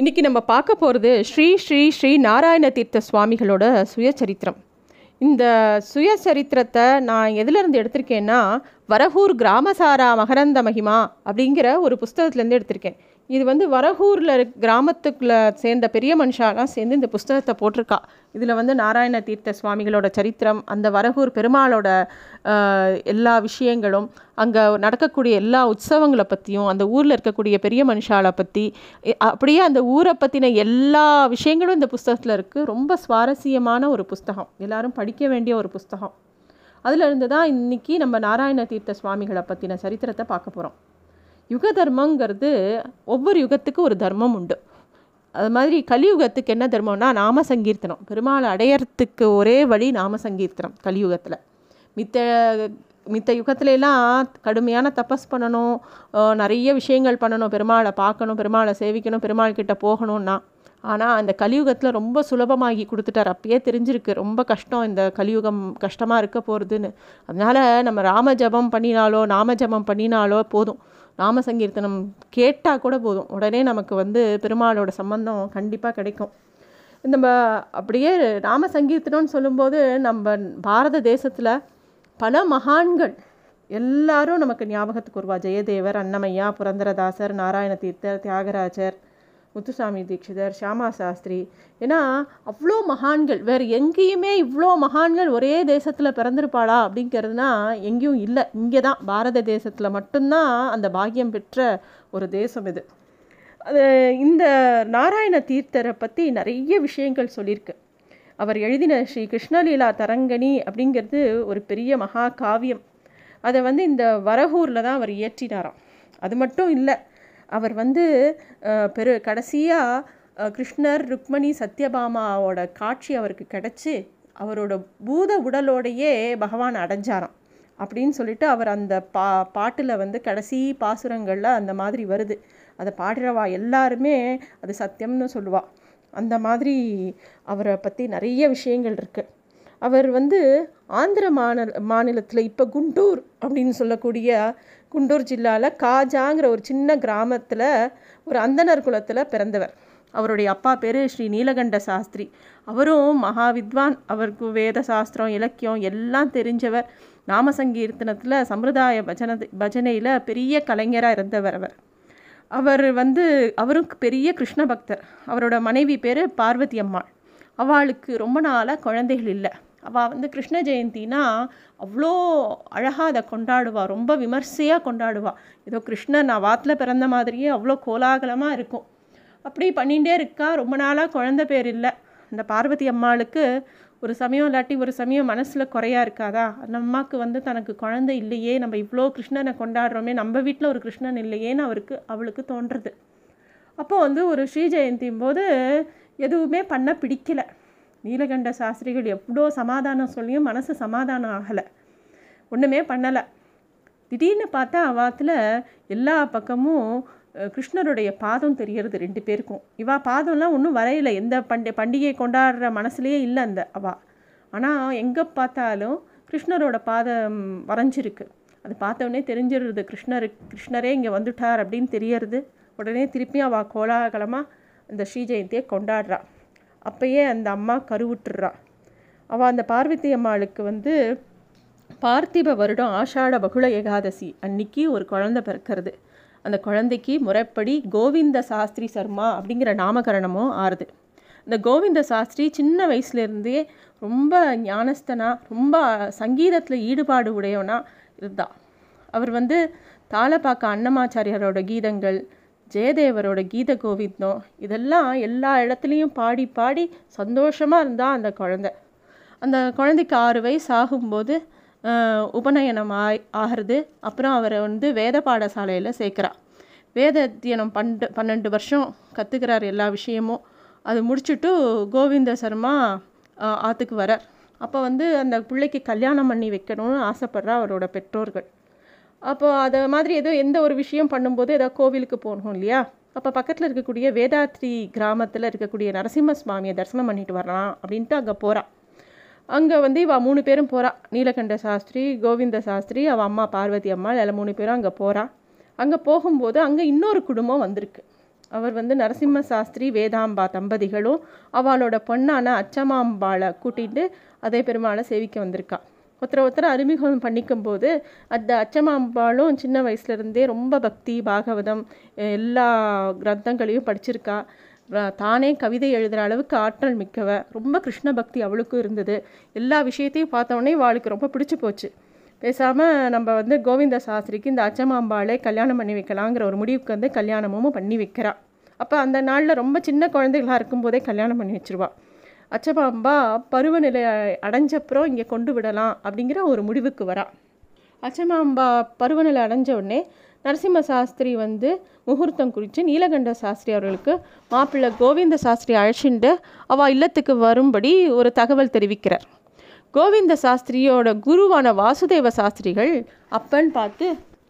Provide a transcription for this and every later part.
இன்றைக்கி நம்ம பார்க்க போகிறது ஸ்ரீ ஸ்ரீ ஸ்ரீ நாராயண தீர்த்த சுவாமிகளோட சுயசரித்திரம். இந்த சுயசரித்திரத்தை நான் எதிலிருந்து எடுத்திருக்கேன்னா வரகூர் கிராமசாரா மகரந்த மகிமா அப்படிங்கிற ஒரு புஸ்தகத்துலேருந்து எடுத்திருக்கேன். இது வந்து வரகூரில் கிராமத்துக்குள்ளே சேர்ந்த பெரிய மனுஷாலாம் சேர்ந்து இந்த புஸ்தகத்தை போட்டிருக்கா. இதில் வந்து நாராயண தீர்த்த சுவாமிகளோட சரித்திரம் அந்த வரகூர் பெருமாளோட எல்லா விஷயங்களும் அங்கே நடக்கக்கூடிய எல்லா உற்சவங்களை பற்றியும் அந்த ஊரில் இருக்கக்கூடிய பெரிய மனுஷாலை பற்றி அப்படியே அந்த ஊரை பற்றின எல்லா விஷயங்களும் இந்த புஸ்தகத்தில் இருக்குது ரொம்ப சுவாரஸ்யமான ஒரு புஸ்தகம். எல்லாரும் படிக்க வேண்டிய ஒரு புஸ்தகம். அதிலிருந்து தான் இன்னைக்கு நம்ம நாராயண தீர்த்த சுவாமிகளை பற்றின சரித்திரத்தை பார்க்க போகிறோம் யுக தர்மங்கிறது ஒவ்வொரு யுகத்துக்கு ஒரு தர்மம் உண்டு. அது மாதிரி கலியுகத்துக்கு என்ன தர்மம்னா நாம சங்கீர்த்தனம். பெருமாளை அடையறதுக்கு ஒரே வழி நாம சங்கீர்த்தனம் கலியுகத்தில். மித்த மித்த யுகத்துலலாம் கடுமையான தபஸ் பண்ணணும் நிறைய விஷயங்கள் பண்ணணும். பெருமாளை பார்க்கணும் பெருமாளை சேவிக்கணும் பெருமாள் கிட்ட போகணும்னா. ஆனால் அந்த கலியுகத்தில் ரொம்ப சுலபமாகி கொடுத்துட்டார். அப்பயே தெரிஞ்சிருக்கு ரொம்ப கஷ்டம் இந்த கலியுகம் கஷ்டமாக இருக்க போகிறதுன்னு அதனால் நம்ம ராம ஜபம் பண்ணினாலோ நாம ஜபம் பண்ணினாலோ போதும். நாம சங்கீர்த்தனம் கேட்டால் கூட போதும். உடனே நமக்கு வந்து பெருமாளோட சம்பந்தம் கண்டிப்பாக கிடைக்கும். நம்ம அப்படியே நாம சங்கீர்த்தனம்னு சொல்லும்போது நம்ம பாரத தேசத்தில் பல மகான்கள் எல்லாரும் நமக்கு ஞாபகத்துக்கு வருவா. ஜெயதேவர் அன்னமையா புரந்தரதாசர் நாராயண தீர்த்தர் தியாகராஜர் முத்துசாமி தீட்சிதர் ஷியாமா சாஸ்திரி. ஏன்னா அவ்வளோ மகான்கள் வேறு எங்கேயுமே இவ்வளோ மகான்கள் ஒரே தேசத்தில் பிறந்திருப்பாளா அப்படிங்கிறதுனா எங்கேயும் இல்லை. இங்கே தான் பாரத தேசத்தில் மட்டும்தான் அந்த பாக்கியம் பெற்ற ஒரு தேசம் இது. அது இந்த நாராயண தீர்த்தரை பற்றி நிறைய விஷயங்கள் சொல்லியிருக்கு. அவர் எழுதின ஸ்ரீ கிருஷ்ணலீலா தரங்கணி அப்படிங்கிறது ஒரு பெரிய மகா காவியம். அதை வந்து இந்த வரகூரில் தான் அவர் இயற்றினாராம். அது மட்டும் இல்லை அவர் வந்து பெரு கடைசியாக கிருஷ்ணர் ருக்மணி சத்யபாமாவோட காட்சி அவருக்கு கிடச்சி அவரோட பூத உடலோடையே பகவான் அடைஞ்சாராம். அப்படின்னு சொல்லிட்டு அவர் அந்த பா பாட்டில் வந்து கடைசி பாசுரங்களில் அந்த மாதிரி வருது. அதை பாடுறவா எல்லாருமே அது சத்தியம்னு சொல்லுவாள் அந்த மாதிரி அவரை பற்றி நிறைய விஷயங்கள் இருக்குது அவர் வந்து ஆந்திர மாநில மாநிலத்தில் இப்போ குண்டூர் அப்படின்னு சொல்லக்கூடிய குண்டூர் ஜில்லாவில் காஜாங்கிற ஒரு சின்ன கிராமத்தில் ஒரு அந்தணர் குலத்தில் பிறந்தவர். அவருடைய அப்பா பேர் ஸ்ரீ நீலகண்ட சாஸ்திரி. அவரும் மகா வித்வான் அவருக்கு வேத சாஸ்திரம் இலக்கியம் எல்லாம் தெரிஞ்சவர். நாம சங்கீர்த்தனத்தில் சம்பிரதாய பஜன பஜனையில் பெரிய கலைஞராக இருந்தவர் அவர். அவர் வந்து அவரும் பெரிய கிருஷ்ண பக்தர். அவரோட மனைவி பேர் பார்வதி அம்மாள். அவளுக்கு ரொம்ப நாளாக குழந்தைகள் இல்லை. அவள் வந்து கிருஷ்ண ஜெயந்தினா அவ்வளோ அழகாக அதை கொண்டாடுவாள் ரொம்ப விமர்சையாக கொண்டாடுவாள் ஏதோ கிருஷ்ணன் நான் வாத்தில் பிறந்த மாதிரியே அவ்வளோ கோலாகலமாக இருக்கும். அப்படி பண்ணிகிட்டே இருக்கா. ரொம்ப நாளாக குழந்த பேர் இல்லை. அந்த பார்வதி அம்மாளுக்கு ஒரு சமயம் இல்லாட்டி ஒரு சமயம் மனசில் குறையா இருக்காதா? அந்த அம்மாவுக்கு வந்து தனக்கு குழந்தை இல்லையே. நம்ம இவ்வளோ கிருஷ்ணனை கொண்டாடுறோமே. நம்ம வீட்டில் ஒரு கிருஷ்ணன் இல்லையேன்னு அவருக்கு அவளுக்கு தோன்றுறது அப்போ வந்து ஒரு ஸ்ரீ ஜெயந்தியும் போது எதுவுமே பண்ண பிடிக்கல. நீலகண்ட சாஸ்திரிகள் எவ்வளோ சமாதானம் சொல்லியும் மனசு சமாதானம் ஆகலை. ஒன்றுமே பண்ணலை. திடீர்னு பார்த்தா அவாத்தில் எல்லா பக்கமும் கிருஷ்ணருடைய பாதம் தெரியறது ரெண்டு பேருக்கும். இவா பாதம்லாம் ஒன்றும் வரையில. எந்த பண்டி பண்டிகை கொண்டாடுற மனசுலேயே இல்லை அந்த அவா. ஆனால் எங்கே பார்த்தாலும் கிருஷ்ணரோட பாதம் வரைஞ்சிருக்கு. அது பார்த்தோன்னே தெரிஞ்சிடுறது கிருஷ்ணர் கிருஷ்ணரே இங்கே வந்துட்டார் அப்படின்னு தெரியறது. உடனே திருப்பியும் அவள் கோலாகலமாக இந்த ஸ்ரீ ஜெயந்தியை கொண்டாடுறா. அப்பயே அந்த அம்மா கருவுட்டுறா அவள் அந்த பார்வதி அம்மாளுக்கு வந்து பார்த்திப வருடம் ஆஷாட பகுள ஏகாதசி அன்னைக்கு ஒரு குழந்தை பிறக்கிறது. அந்த குழந்தைக்கு முறைப்படி கோவிந்த சாஸ்திரி சர்மா அப்படிங்கிற நாமகரணமும் ஆறுது. இந்த கோவிந்த சாஸ்திரி சின்ன வயசுலேருந்தே ரொம்ப ஞானஸ்தனா ரொம்ப சங்கீதத்தில் ஈடுபாடு உடையவனா இருந்தா. அவர் வந்து தாளப்பாக்க அன்னமாச்சாரியாரோட கீதங்கள் ஜெயதேவரோட கீத கோவிந்தம் இதெல்லாம் எல்லா இடத்துலையும் பாடி பாடி சந்தோஷமாக இருந்தா அந்த குழந்தை. அந்த குழந்தைக்கு ஆறு வயசு ஆகும்போது உபநயனம் ஆய் ஆகிறது. அப்புறம் அவரை வந்து வேத பாடசாலையில் சேர்க்குறா. வேத அத்தியனம் பண்டு பன்னெண்டு வருஷம் கற்றுக்கிறார் எல்லா விஷயமும். அது முடிச்சுட்டு கோவிந்த சர்மா ஆற்றுக்கு வரார். அப்போ வந்து அந்த பிள்ளைக்கு கல்யாணம் பண்ணி வைக்கணும்னு ஆசைப்படுறா அவரோட பெற்றோர்கள். அப்போ அதை மாதிரி ஏதோ எந்த ஒரு விஷயம் பண்ணும்போது ஏதாவது கோவிலுக்கு போகணும் இல்லையா? அப்போ பக்கத்தில் இருக்கக்கூடிய வேதாத்ரி கிராமத்தில் இருக்கக்கூடிய நரசிம்ம சுவாமியை தரிசனம் பண்ணிட்டு வரலாம் அப்படின்ட்டு அங்கே போகிறான் அங்கே வந்து இவள் மூணு பேரும் போகிறா நீலகண்ட சாஸ்திரி கோவிந்த சாஸ்திரி அவள் அம்மா பார்வதி அம்மா எல்லாம் மூணு பேரும் அங்கே போகிறா அங்கே போகும்போது அங்கே இன்னொரு குடும்பம் வந்திருக்கு. அவர் வந்து நரசிம்ம சாஸ்திரி வேதாம்பா தம்பதிகளும் அவளோட பொண்ணான அச்சமாம்பாளை கூட்டிகிட்டு அதே பெருமாளை சேவிக்க வந்திருக்கா. ஒருத்தரை ஒருத்தர் அறிமுகம் பண்ணிக்கும் போது அந்த அச்சமாம்பாளும் சின்ன வயசுலேருந்தே ரொம்ப பக்தி பாகவதம் எல்லா கிரந்தங்களையும் படிச்சிருக்கா. தானே கவிதை எழுதுகிற அளவுக்கு ஆற்றல் மிக்கவ. ரொம்ப கிருஷ்ண பக்தி அவளுக்கும் இருந்தது. எல்லா விஷயத்தையும் பார்த்தோன்னே அவளுக்கு ரொம்ப பிடிச்சி போச்சு. பேசாமல் நம்ம வந்து கோவிந்த சாஸ்திரிக்கு இந்த அச்சமாம்பாளை கல்யாணம் பண்ணி வைக்கலாங்கிற ஒரு முடிவுக்கு வந்து கல்யாணமும் பண்ணி வைக்கிறா. அப்போ அந்த நாளில் ரொம்ப சின்ன குழந்தைகளாக இருக்கும்போதே கல்யாணம் பண்ணி வச்சிருவா. அச்சமாம்பா பருவநிலை அடைஞ்சப்புறம் இங்கே கொண்டு விடலாம் அப்படிங்கிற ஒரு முடிவுக்கு வரா. அச்சமாம்பா பருவநிலை அடைஞ்ச உடனே நரசிம்ம சாஸ்திரி வந்து முகூர்த்தம் குறித்து நீலகண்ட சாஸ்திரி அவர்களுக்கு மாப்பிள்ளை கோவிந்த சாஸ்திரி அழைச்சிண்டு அவள் இல்லத்துக்கு வரும்படி ஒரு தகவல் தெரிவிக்கிறார். கோவிந்த சாஸ்திரியோட குருவான வாசுதேவ சாஸ்திரிகள் அப்பன்னு பார்த்து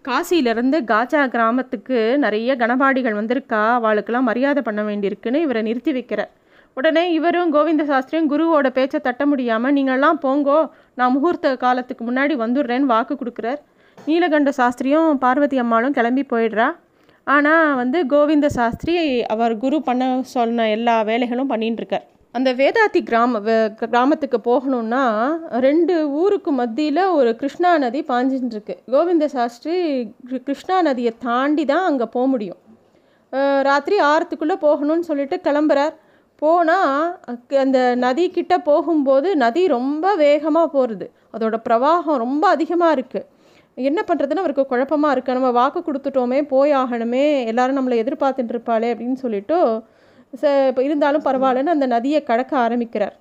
காசியிலேருந்து காஜா கிராமத்துக்கு நிறைய கணபாடிகள் வந்திருக்கா அவளுக்கெல்லாம் மரியாதை பண்ண வேண்டியிருக்குன்னு இவரை நிறுத்தி வைக்கிறார். உடனே இவரும் கோவிந்த சாஸ்திரியும் குருவோட பேச்சை தட்ட முடியாமல் நீங்கள்லாம் போங்கோ நான் முகூர்த்த காலத்துக்கு முன்னாடி வந்துடுறேன்னு வாக்கு கொடுக்குறார். நீலகண்ட சாஸ்திரியும் பார்வதி அம்மாளும் கிளம்பி போயிடுறா. ஆனால் வந்து கோவிந்த சாஸ்திரி அவர் குரு பண்ண சொன்ன எல்லா வேலைகளும் பண்ணிட்டுருக்கார் அந்த வேதாத்தி கிராம கிராமத்துக்கு போகணும்னா ரெண்டு ஊருக்கு மத்தியில் ஒரு கிருஷ்ணா நதி பாஞ்சின்னு கோவிந்த சாஸ்திரி கிருஷ்ணா நதியை தாண்டி தான் அங்கே போக முடியும். ராத்திரி ஆறத்துக்குள்ளே போகணும்னு சொல்லிட்டு கிளம்புறார். போனால் அந்த நதிக்கிட்ட போகும்போது நதி ரொம்ப வேகமாக போகிறது அதோடய பிரவாகம் ரொம்ப அதிகமாக இருக்குது என்ன பண்ணுறதுன்னு அவருக்கு குழப்பமாக இருக்குது நம்ம வாக்கு கொடுத்துட்டோமே போய் ஆகணுமே எல்லோரும் நம்மளை எதிர்பார்த்துட்டு இருப்பாளே அப்படின்னு சொல்லிவிட்டு ச இப்போ இருந்தாலும் பரவாயில்லன்னு அந்த நதியை கடக்க ஆரம்பிக்கிறார்.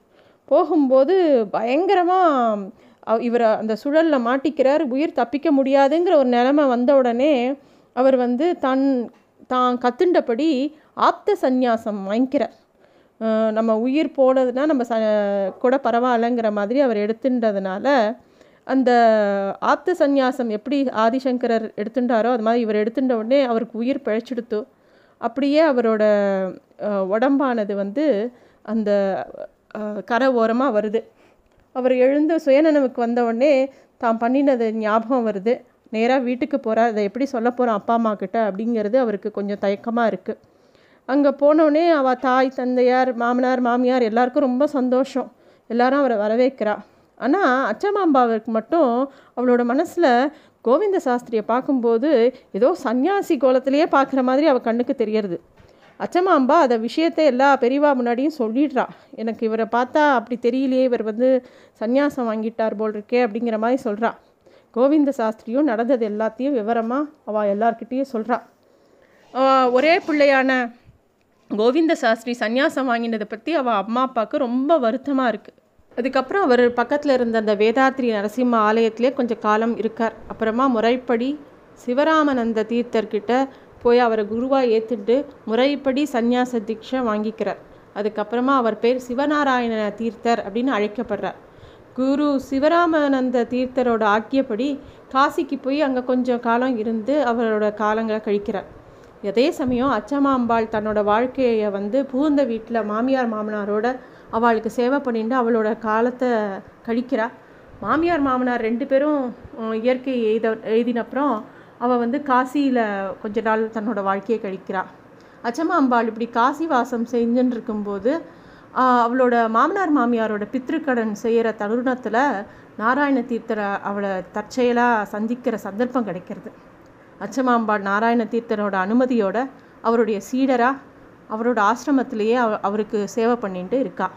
போகும்போது பயங்கரமாக இவர் அந்த சுழலில் மாட்டிக்கிறார். உயிர் தப்பிக்க முடியாதுங்கிற ஒரு நிலைமை வந்த உடனே அவர் வந்து தன் தான் கத்துண்டபடி ஆப்த சந்நியாசம் வாங்கிக்கிறார். நம்ம உயிர் போனதுன்னா நம்ம ச கூட பரவாயில்லைங்கிற மாதிரி அவர் எடுத்துட்டதுனால அந்த ஆப்த சந்நியாசம் எப்படி ஆதிசங்கரர் எடுத்துட்டாரோ அது மாதிரி இவர் எடுத்துட்ட உடனே அவருக்கு உயிர் பிழைச்சிடுத்து அப்படியே அவரோட உடம்பானது வந்து அந்த கரை ஓரமாக வருது. அவர் எழுந்து சுயநனவுக்கு வந்த உடனே தான் பண்ணினது ஞாபகம் வருது. நேராக வீட்டுக்கு போகிறார் அதை எப்படி சொல்ல போகிறோம் அப்பா அம்மா கிட்ட அப்படிங்கிறது அவருக்கு கொஞ்சம் தயக்கமாக இருக்குது அங்கே போனோடனே அவள் தாய் தந்தையார் மாமனார் மாமியார் எல்லாருக்கும் ரொம்ப சந்தோஷம். எல்லாரும் அவரை வரவேற்கிறா. ஆனால் அச்சமாம்பாவிற்கு மட்டும் அவளோட மனசில் கோவிந்த சாஸ்திரியை பார்க்கும்போது ஏதோ சன்னியாசி கோலத்திலேயே பார்க்குற மாதிரி அவள் கண்ணுக்கு தெரியறது. அச்சமாம்பா அதை விஷயத்தை எல்லா பெரியவா முன்னாடியும் சொல்லிடுறா. எனக்கு இவரை பார்த்தா அப்படி தெரியலையே இவர் வந்து சந்நியாசம் வாங்கிட்டார் போல் இருக்கே அப்படிங்கிற மாதிரி சொல்கிறா கோவிந்த சாஸ்திரியும் நடந்தது எல்லாத்தையும் விவரமாக அவள் எல்லார்கிட்டேயும் சொல்கிறா ஒரே பிள்ளையான கோவிந்த சாஸ்திரி சந்நியாசம் வாங்கினதை பற்றி அவள் அம்மா அப்பாவுக்கு ரொம்ப வருத்தமாக இருக்குது அதுக்கப்புறம் அவர் பக்கத்தில் இருந்த அந்த வேதாத்ரி நரசிம்ம ஆலயத்திலே கொஞ்சம் காலம் இருக்கார். அப்புறமா முறைப்படி சிவராமநந்த தீர்த்தர்கிட்ட போய் அவரை குருவாக ஏற்றுட்டு முறைப்படி சந்நியாச தீட்சை வாங்கிக்கிறார். அதுக்கப்புறமா அவர் பேர் சிவநாராயண தீர்த்தர் அப்படின்னு அழைக்கப்படுறார். குரு சிவராமானந்த தீர்த்தரோட ஆக்கியபடி காசிக்கு போய் அங்கே கொஞ்சம் காலம் இருந்து அவரோட காலங்களை கழிக்கிறார். அதே சமயம் அச்சமாம்பாள் தன்னோட வாழ்க்கையை வந்து புகுந்த வீட்டில் மாமியார் மாமனாரோட அவளுக்கு சேவை பண்ணிட்டு அவளோட காலத்தை கழிக்கிறா. மாமியார் மாமனார் ரெண்டு பேரும் இயற்கை எய்த எழுதினப்புறம் அவள் வந்து காசியில் கொஞ்ச நாள் தன்னோட வாழ்க்கையை கழிக்கிறா. அச்சமாம்பாள் இப்படி காசி வாசம் செஞ்சுன்னு இருக்கும்போது அவளோட மாமனார் மாமியாரோட பித்ருக்கடன் செய்கிற தருணத்தில் நாராயண தீர்த்தரை அவளை தற்செயலாக சந்திக்கிற சந்தர்ப்பம் கிடைக்கிறது. அச்சமாம்பாள் நாராயண தீர்த்தரோட அனுமதியோட அவருடைய சீடராக அவரோட ஆசிரமத்திலேயே அவ அவருக்கு சேவை பண்ணிட்டு இருக்கா.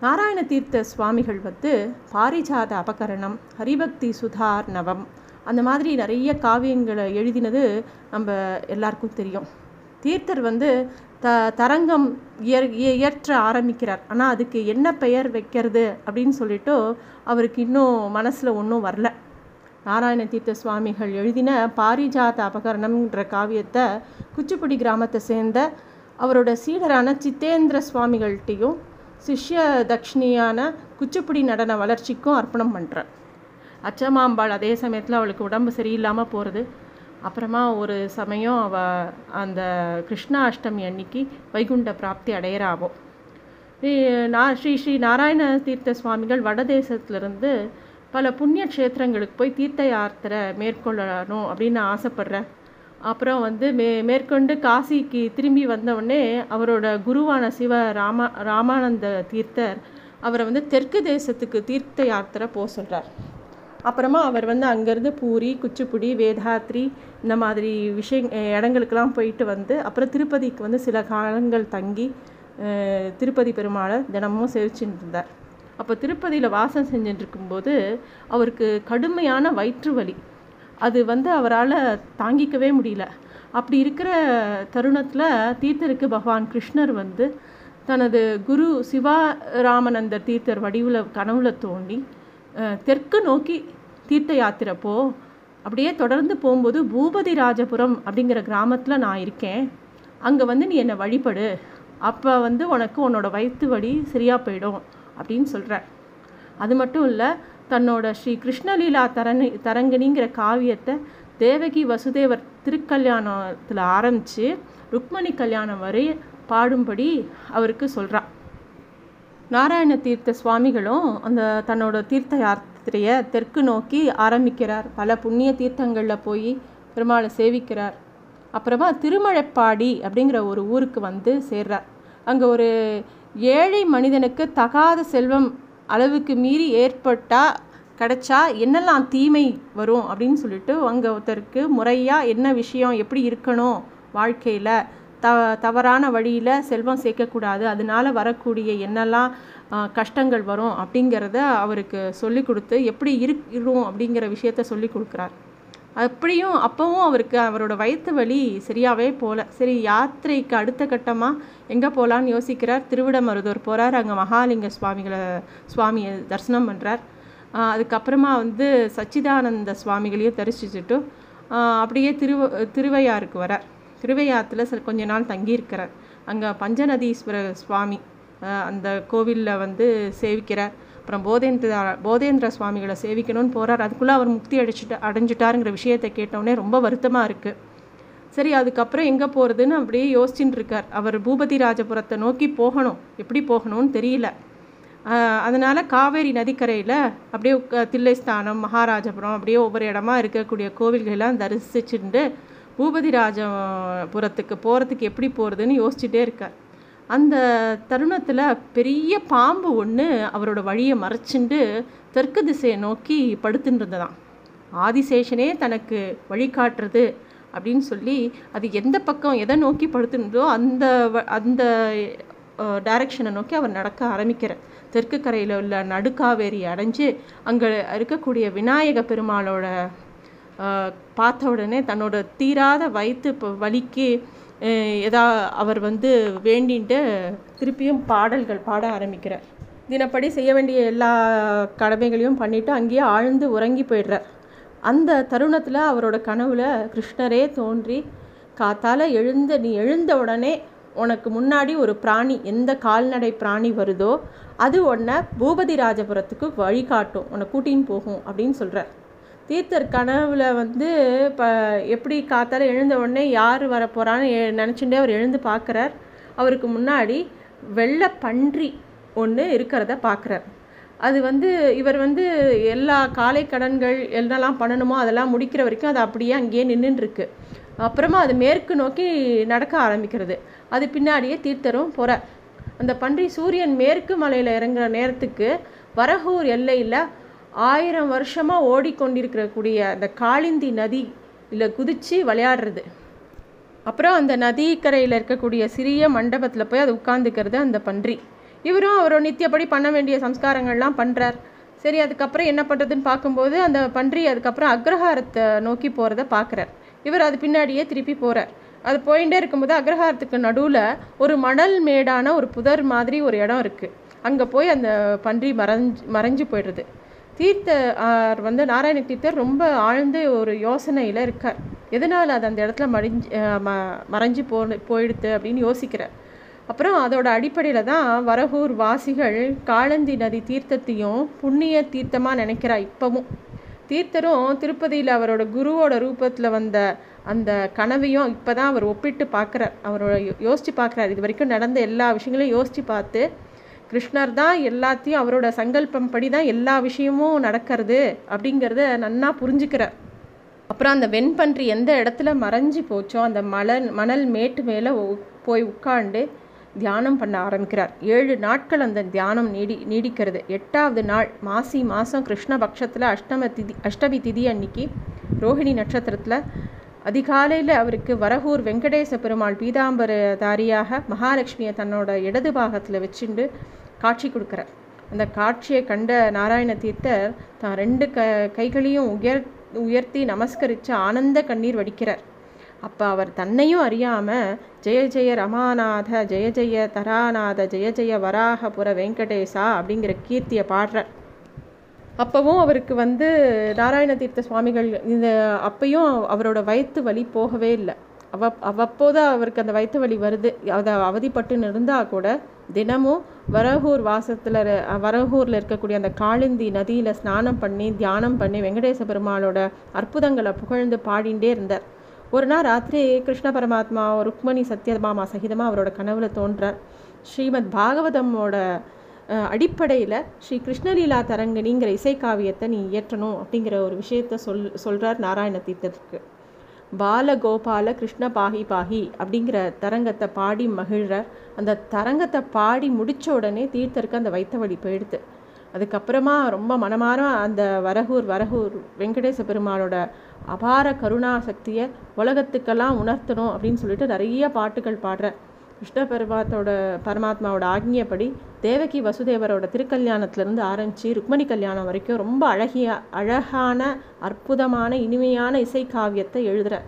நாராயண தீர்த்த சுவாமிகள் வந்து பாரிஜாத அபகரணம் ஹரிபக்தி சுதார் நவம் அந்த மாதிரி நிறைய காவியங்களை எழுதினது நம்ம எல்லாருக்கும் தெரியும். தீர்த்தர் வந்து த தரங்கம் இயற் இயற்ற ஆரம்பிக்கிறார். ஆனால் அதுக்கு என்ன பெயர் வைக்கிறது அப்படின்னு சொல்லிட்டு அவருக்கு இன்னும் மனசில் ஒன்றும் வரல. நாராயண தீர்த்த சுவாமிகள் எழுதின பாரிஜாத அபகரணம்ன்ற காவியத்தை குச்சிப்புடி கிராமத்தை சேர்ந்த அவரோட சீடரான சித்தேந்திர சுவாமிகள்கிட்டையும் சிஷ்ய தக்ஷிணியான குச்சிப்புடி நடன வளர்ச்சிக்கும் அர்ப்பணம் பண்ணுறேன் அச்சமாம்பாள் அதே சமயத்தில் அவளுக்கு உடம்பு சரியில்லாமல் போகிறது அப்புறமா ஒரு சமயம் அவ அந்த கிருஷ்ணா அஷ்டமி அன்னைக்கு வைகுண்ட பிராப்தி அடையிறாவோ. நான் ஸ்ரீ ஸ்ரீ நாராயண தீர்த்த சுவாமிகள் வடதேசத்துலேருந்து பல புண்ணிய க்ஷேத்திரங்களுக்கு போய் தீர்த்த யாத்திரை மேற்கொள்ளணும் அப்படின்னு ஆசைப்பட்றேன். அப்புறம் வந்து மே மேற்கொண்டு காசிக்கு திரும்பி வந்தவுடனே அவரோட குருவான சிவ ராமா ராமானந்த தீர்த்தர் அவரை வந்து தெற்கு தேசத்துக்கு தீர்த்த யாத்திரை போக சொல்கிறார் அப்புறமா அவர் வந்து அங்கேருந்து பூரி குச்சிப்புடி வேதாத்ரி இந்த மாதிரி விஷய இடங்களுக்கெல்லாம் போயிட்டு வந்து அப்புறம் திருப்பதிக்கு வந்து சில காலங்கள் தங்கி திருப்பதி பெருமாளை தினமும் சேவிச்சுட்டு இருந்தார். அப்போ திருப்பதியில் வாசம் செஞ்சுட்டுருக்கும்போது அவருக்கு கடுமையான வயிற்று வலி. அது வந்து அவரால் தாங்கிக்கவே முடியல. அப்படி இருக்கிற தருணத்தில் தீர்த்தருக்கு பகவான் கிருஷ்ணர் வந்து தனது குரு சிவாராமநந்தர் தீர்த்தர் வடிவில் கனவுல தோண்டி தெற்கு நோக்கி தீர்த்த யாத்திரை போ அப்படியே தொடர்ந்து போகும்போது பூபதி ராஜபுரம் அப்படிங்கிற கிராமத்தில் நான் இருக்கேன். அங்கே வந்து நீ என்னை வழிபடு. அப்போ வந்து உனக்கு உன்னோட வயிற்று வழி சரியாக போயிடும். அப்படின்னு சொல்கிறார் அது மட்டும் இல்லை தன்னோட ஸ்ரீ கிருஷ்ணலீலா தரணி தரங்கணிங்கிற காவியத்தை தேவகி வசுதேவர் திருக்கல்யாணத்தில் ஆரம்பித்து ருக்மணி கல்யாணம் வரை பாடும்படி அவருக்கு சொல்கிறார் நாராயண தீர்த்த சுவாமிகளும் அந்த தன்னோட தீர்த்த யாத்திரையை தெற்கு நோக்கி ஆரம்பிக்கிறார். பல புண்ணிய தீர்த்தங்களில் போய் பெருமாளை சேவிக்கிறார். அப்புறமா திருமழைப்பாடி அப்படிங்கிற ஒரு ஊருக்கு வந்து சேர்றார். அங்கே ஒரு ஏழை மனிதனுக்கு தகாத செல்வம் அளவுக்கு மீறி ஏற்பட்டால் கிடச்சா என்னெல்லாம் தீமை வரும் அப்படின்னு சொல்லிட்டு அங்கே ஒருத்தருக்கு முறையாக என்ன விஷயம் எப்படி இருக்கணும் வாழ்க்கையில்? த தவறான வழியில் செல்வம் சேர்க்கக்கூடாது அதனால் வரக்கூடிய என்னெல்லாம் கஷ்டங்கள் வரும் அப்படிங்கிறத அவருக்கு சொல்லி கொடுத்து எப்படி இருக்கும் அப்படிங்கிற விஷயத்த சொல்லி கொடுக்குறார். அப்படியும் அப்போவும் அவருக்கு அவரோட வயிற்று வலி சரியாகவே போகல சரி யாத்திரைக்கு அடுத்த கட்டமாக எங்கே போகலான்னு யோசிக்கிறார். திருவிடமருதூர் போகிறார் அங்கே மகாலிங்க சுவாமிகளை சுவாமியை தரிசனம் பண்ணுறார் அதுக்கப்புறமா வந்து சச்சிதானந்த சுவாமிகளையும் தரிசிச்சுட்டு அப்படியே திருவ திருவையாருக்கு வரார். திருவையாத்தில் கொஞ்ச நாள் தங்கியிருக்கிறார். அங்கே பஞ்சநதீஸ்வர சுவாமி அந்த கோவிலில் வந்து சேவிக்கிறார். அப்புறம் போதேந்திர போதேந்திர சுவாமிகளை சேவிக்கணும்னு போகிறார் அதுக்குள்ளே அவர் முக்தி அடிச்சுட்டு அடைஞ்சிட்டாருங்கிற விஷயத்தை கேட்டோடனே ரொம்ப வருத்தமாக இருக்குது சரி அதுக்கப்புறம் எங்கே போகிறதுன்னு அப்படியே யோசிச்சுட்டு இருக்கார். அவர் பூபதி ராஜபுரத்தை நோக்கி போகணும். எப்படி போகணும்னு தெரியல. அதனால் காவேரி நதிக்கரையில் அப்படியே தில்லைஸ்தானம் மகாராஜபுரம் அப்படியே ஒவ்வொரு இடமா இருக்கக்கூடிய கோவில்களெல்லாம் தரிசிச்சுட்டு பூபதி ராஜபுரத்துக்கு போகிறதுக்கு எப்படி போகிறதுன்னு யோசிச்சுட்டே இருக்கார். அந்த தருணத்தில் பெரிய பாம்பு ஒன்று அவரோட வழியை மறைச்சிண்டு தெற்கு திசையை நோக்கி படுத்துன்னு இருந்ததாம் ஆதிசேஷனே தனக்கு வழிகாட்டுறது அப்படின்னு சொல்லி அது எந்த பக்கம் எதை நோக்கி படுத்துனதோ அந்த அந்த டைரக்ஷனை நோக்கி அவர் நடக்க ஆரம்பிக்கிறார். தெற்கு கரையில் உள்ள நடுக்காவேரி அடைஞ்சு அங்கே இருக்கக்கூடிய விநாயக பெருமாளோட பார்த்த உடனே தன்னோட தீராத வயிற்று வலிக்கு எதா அவர் வந்து வேண்டின்ட்டு திருப்பியும் பாடல்கள் பாட ஆரம்பிக்கிறார். தினப்படி செய்ய வேண்டிய எல்லா கடமைகளையும் பண்ணிவிட்டு அங்கேயே ஆழ்ந்து உறங்கி போயிடுறார். அந்த தருணத்தில் அவரோட கனவுல கிருஷ்ணரே தோன்றி காத்தால் எழுந்த நீ எழுந்த உடனே உனக்கு முன்னாடி ஒரு பிராணி எந்த கால்நடை பிராணி வருதோ அது உன்னை பூபதி ராஜபுரத்துக்கு வழிகாட்டும் உன்னை கூட்டின்னு போகும் அப்படின்னு சொல்கிறார் தீர்த்தர் கனவுல வந்து இப்போ எப்படி காத்தால எழுந்த உடனே யார் வர போகிறான்னு நினச்சிட்டே அவர் எழுந்து பார்க்குறார் அவருக்கு முன்னாடி வெள்ளை பன்றி ஒன்று இருக்கிறத பார்க்குறார் அது வந்து இவர் வந்து எல்லா காலை கடன்கள் என்னெல்லாம் பண்ணணுமோ அதெல்லாம் முடிக்கிற வரைக்கும் அது அப்படியே அங்கேயே நின்றுருக்கு அப்புறமா அது மேற்கு நோக்கி நடக்க ஆரம்பிக்கிறது. அது பின்னாடியே தீர்த்தரும் போகிறார் அந்த பன்றி சூரியன் மேற்கு மலையில் இறங்குற நேரத்துக்கு வரகூர் எல்லையில் ஆயிரம் வருஷமாக ஓடிக்கொண்டிருக்கிறக்கூடிய அந்த காளிந்தி நதி இல்லை குதித்து விளையாடுறது. அப்புறம் அந்த நதிக்கரையில் இருக்கக்கூடிய சிறிய மண்டபத்தில் போய் அது உட்காந்துக்கிறது அந்த பன்றி. இவரும் அவரோட நித்தியப்படி பண்ண வேண்டிய சம்ஸ்காரங்கள்லாம் பண்ணுறார் சரி அதுக்கப்புறம் என்ன பண்ணுறதுன்னு பார்க்கும்போது அந்த பன்றி அதுக்கப்புறம் அக்ரஹாரத்தை நோக்கி போகிறத பார்க்குறார். இவர் அது பின்னாடியே திருப்பி போகிறார் அது போயிட்டே இருக்கும்போது அக்ரஹாரத்துக்கு நடுவில் ஒரு மணல் மேடான ஒரு புதர் மாதிரி ஒரு இடம் இருக்குது அங்கே போய் அந்த பன்றி மறைஞ்சு மறைஞ்சு போயிடுறது. தீர்த்தர் வந்து நாராயண தீர்த்தர் ரொம்ப ஆழ்ந்த ஒரு யோசனையில் இருக்கார். எதனால் அது அந்த இடத்துல மடிஞ்சு ம மறைஞ்சு போ போயிடுது அப்படின்னு யோசிக்கிறார். அப்புறம் அதோட அடிப்படையில் தான் வரகூர் வாசிகள் காளந்தி நதி தீர்த்தத்தையும் புண்ணிய தீர்த்தமாக நினைக்கிறா இப்போவும். தீர்த்தரும் திருப்பதியில் அவரோட குருவோட ரூபத்தில் வந்த அந்த கனவையும் இப்போ தான் அவர் ஒப்பிட்டு பார்க்குறார். அவரோட யோசித்து பார்க்குறார். இது வரைக்கும் நடந்த எல்லா விஷயங்களையும் யோசித்து பார்த்து கிருஷ்ணர் தான் எல்லாத்தையும் அவரோட சங்கல்பம் படி தான் எல்லா விஷயமும் நடக்கிறது அப்படிங்கிறத நன்னா புரிஞ்சுக்கிறார். அப்புறம் அந்த வெண்பன்றி எந்த இடத்துல மறைஞ்சி போச்சோ அந்த மலர் மணல் மேட்டு மேலே போய் உட்காண்டு தியானம் பண்ண ஆரம்பிக்கிறார். ஏழு நாட்கள் அந்த தியானம் நீடி நீடிக்கிறது. எட்டாவது நாள் மாசி மாதம் கிருஷ்ணபக்ஷத்தில் அஷ்டம திதி அஷ்டமி திதி அன்னைக்கு ரோஹிணி நட்சத்திரத்தில் அதிகாலையில் அவருக்கு வரகூர் வெங்கடேச பெருமாள் பீதாம்பரதாரியாக மகாலட்சுமியை தன்னோட இடது பாகத்தில் வச்சுண்டு காட்சி கொடுக்குறார். அந்த காட்சியை கண்ட நாராயண தீர்த்தர் தான் ரெண்டு க கைகளையும் உயர் உயர்த்தி நமஸ்கரித்து ஆனந்த கண்ணீர் வடிக்கிறார். அப்போ அவர் தன்னையும் அறியாமல் ஜெய ஜெய ரமாநாத ஜெய ஜெய தராநாத ஜெய ஜெய வராகபுர வெங்கடேசா அப்படிங்கிற கீர்த்தியை பாடுறார். அப்போவும் அவருக்கு வந்து நாராயண தீர்த்த சுவாமிகள் இந்த அப்பையும் அவரோட வயிற்று வலி போகவே இல்லை. அவ அவ்வப்போது அவருக்கு அந்த வயிற்று வலி வருது. அதை அவதிப்பட்டு இருந்தால் கூட தினமும் வரகூர் வாசத்தில் வரகூரில் இருக்கக்கூடிய அந்த காளிந்தி நதியில் ஸ்நானம் பண்ணி தியானம் பண்ணி வெங்கடேச பெருமாளோட அற்புதங்களை புகழ்ந்து பாடிண்டே இருந்தார். ஒரு நாள் ராத்திரி கிருஷ்ண பரமாத்மா ருக்மணி சத்யபாமா சகிதமாக அவரோட கனவுல தோன்றார். ஸ்ரீமத் பாகவதமோட அடிப்படையில் ஸ்ரீ கிருஷ்ணலீலா தரங்கினிங்கிற இசைக்காவியத்தை நீ இயற்றணும் அப்படிங்கிற ஒரு விஷயத்த சொல் சொல்கிறார் நாராயண தீர்த்தத்துக்கு. பாலகோபால கிருஷ்ண பாகி பாகி அப்படிங்கிற தரங்கத்தை பாடி மகிழ்கிறார் அந்த தரங்கத்தை பாடி முடித்த உடனே தீர்த்தருக்கு அந்த வைத்த வழி போயிடுது. அதுக்கப்புறமா ரொம்ப மனமார அந்த வரகூர் வரகூர் வெங்கடேச பெருமாளோட அபார கருணா சக்தியை உலகத்துக்கெல்லாம் உணர்த்தணும் அப்படின்னு சொல்லிட்டு நிறைய பாட்டுகள் பாடுற. கிருஷ்ண பரமாத்தோட பரமாத்மாவோட ஆக்ஞையப்படி தேவகி வசுதேவரோட திருக்கல்யாணத்திலேருந்து ஆரம்பித்து ருக்மணி கல்யாணம் வரைக்கும் ரொம்ப அழகிய அழகான அற்புதமான இனிமையான இசை காவியத்தை எழுதுகிற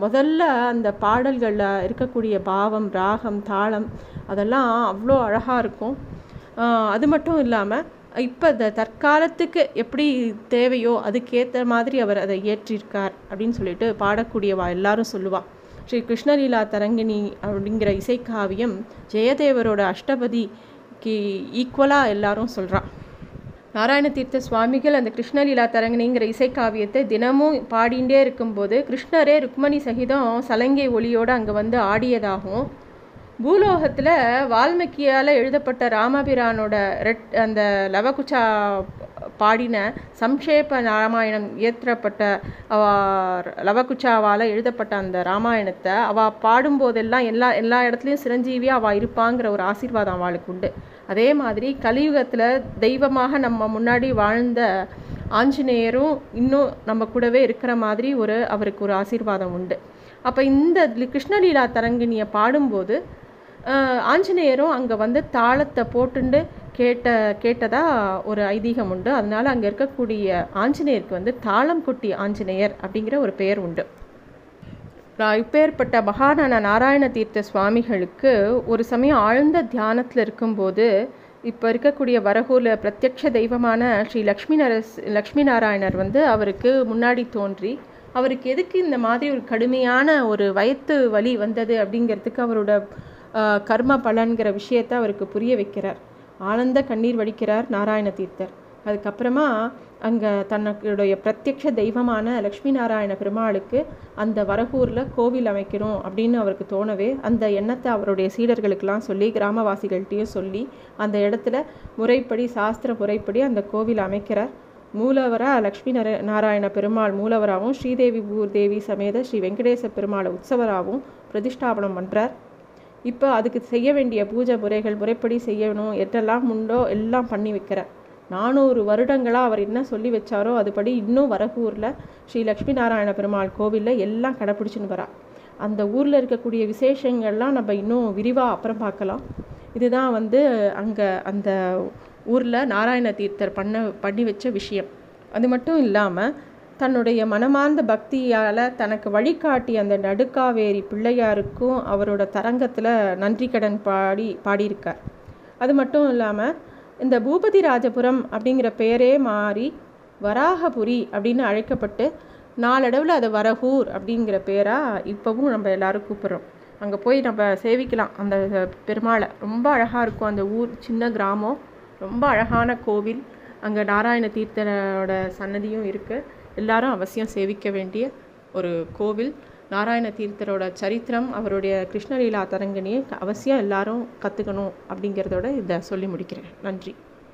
முதல்ல அந்த பாடல்களில் இருக்கக்கூடிய பாவம் ராகம் தாளம் அதெல்லாம் அவ்வளோ அழகாக இருக்கும். அது மட்டும் இல்லாமல் இப்போ இந்த தற்காலத்துக்கு எப்படி தேவையோ அதுக்கேற்ற மாதிரி அவர் அதை இயற்றியிருக்கார் அப்படின்னு சொல்லிட்டு பாடக்கூடியவா எல்லாரும் சொல்லுவாள் ஸ்ரீ கிருஷ்ணலீலா தரங்கிணி அப்படிங்கிற இசைக்காவியம் ஜெயதேவரோட அஷ்டபதிக்கு ஈக்குவலாக எல்லாரும் சொல்கிறான் நாராயண தீர்த்த சுவாமிகள் அந்த கிருஷ்ணலீலா தரங்கினிங்கிற இசைக்காவியத்தை தினமும் பாடிண்டே இருக்கும்போது கிருஷ்ணரே ருக்மணி சகிதம் சலங்கை ஒளியோடு அங்கே வந்து ஆடியதாகவும் பூலோகத்தில் வால்மீகியால் எழுதப்பட்ட ராமபிரானோட ரெட் அந்த லவகுச்சா பாடின சம்ஷேப ராமாயணம் இயற்றப்பட்ட அவ லவகுச்சாவால் எழுதப்பட்ட அந்த ராமாயணத்தை அவள் பாடும்போதெல்லாம் எல்லா எல்லா இடத்துலையும் சிரஞ்சீவியாக அவள் இருப்பாங்கிற ஒரு ஆசீர்வாதம் அவளுக்கு உண்டு. அதே மாதிரி கலியுகத்தில் தெய்வமாக நம்ம முன்னாடி வாழ்ந்த ஆஞ்சநேயரும் இன்னும் நம்ம கூடவே இருக்கிற மாதிரி ஒரு அவருக்கு ஒரு ஆசீர்வாதம் உண்டு. அப்போ இந்த கிருஷ்ணலீலா தரங்கினியை பாடும்போது ஆஞ்சநேயரும் அங்கே வந்து தாளத்தை போட்டுண்டு கேட்ட கேட்டதாக ஒரு ஐதீகம் உண்டு. அதனால் அங்கே இருக்கக்கூடிய ஆஞ்சநேயருக்கு வந்து தாளம்குட்டி ஆஞ்சநேயர் அப்படிங்கிற ஒரு பெயர் உண்டு. இப்பேற்பட்ட மகானான நாராயண தீர்த்த சுவாமிகளுக்கு ஒரு சமயம் ஆழ்ந்த தியானத்தில் இருக்கும்போது இப்போ இருக்கக்கூடிய வரகூல பிரத்யட்ச தெய்வமான ஸ்ரீ லக்ஷ்மி நரஸ் லக்ஷ்மி நாராயணர் வந்து அவருக்கு முன்னாடி தோன்றி அவருக்கு எதுக்கு இந்த மாதிரி ஒரு கடுமையான ஒரு வயத்து வலி வந்தது அப்படிங்கிறதுக்கு அவரோட கர்ம பலன்கிற விஷயத்தை அவருக்கு புரிய வைக்கிறார். ஆனந்த கண்ணீர் வடிக்கிறார் நாராயண தீர்த்தர். அதுக்கப்புறமா அங்கே தன்னுடைய பிரத்யக்ஷ தெய்வமான லக்ஷ்மி நாராயண பெருமாளுக்கு அந்த வரகூரில் கோவில் அமைக்கணும் அப்படின்னு அவருக்கு தோணவே அந்த எண்ணத்தை அவருடைய சீடர்களுக்கெல்லாம் சொல்லி கிராமவாசிகள்கிட்டையும் சொல்லி அந்த இடத்துல முறைப்படி சாஸ்திர முறைப்படி அந்த கோவில் அமைக்கிறார். மூலவராக லக்ஷ்மி நர நாராயண பெருமாள் மூலவராகவும் ஸ்ரீதேவி பூர்தேவி சமேத ஸ்ரீ வெங்கடேச பெருமாளை உற்சவராகவும் பிரதிஷ்டாபனம் பண்ணுறார் இப்போ அதுக்கு செய்ய வேண்டிய பூஜை முறைகள் முறைப்படி செய்யணும் எட்டெல்லாம் உண்டோ எல்லாம் பண்ணி வைக்கிறேன் நானூறு வருடங்களாக அவர் என்ன சொல்லி வச்சாரோ அதுபடி இன்னும் வரகூரில் ஸ்ரீ லக்ஷ்மி நாராயண பெருமாள் கோவிலில் எல்லாம் கடைப்பிடிச்சின்னு வரா. அந்த ஊரில் இருக்கக்கூடிய விசேஷங்கள்லாம் நம்ம இன்னும் விரிவாக அப்புறம் பார்க்கலாம். இதுதான் வந்து அங்கே அந்த ஊரில் நாராயண தீர்த்தர் பண்ண பண்ணி வச்ச விஷயம். அது மட்டும் இல்லாமல் தன்னுடைய மனமார்ந்த பக்தியால் தனக்கு வழிகாட்டி அந்த நடுக்காவேரி பிள்ளையாருக்கும் அவரோட தரங்கத்தில் நன்றி கடன் பாடி பாடியிருக்கார். அது மட்டும் இல்லாமல் இந்த பூபதி ராஜபுரம் அப்படிங்கிற பெயரே மாறி வராகபுரி அப்படின்னு அழைக்கப்பட்டு நாளடைவில் அது வரகூர் அப்படிங்கிற பேராக இப்போவும் நம்ம எல்லோரும் கூப்பிட்றோம். அங்கே போய் நம்ம சேவிக்கலாம். அந்த பெருமாளை. ரொம்ப அழகாக இருக்கும் அந்த ஊர் சின்ன கிராமம். ரொம்ப அழகான கோவில். அங்கே நாராயண தீர்த்தனோட சன்னதியும் இருக்குது எல்லாரும் அவசியம் சேவிக்க வேண்டிய ஒரு கோவில். நாராயண தீர்த்தரோட சரித்திரம் அவருடைய கிருஷ்ணலீலா தரங்கனியை அவசியம் எல்லாரும் கற்றுக்கணும் அப்படிங்கிறதோட இதை சொல்லி முடிக்கிறேன். நன்றி.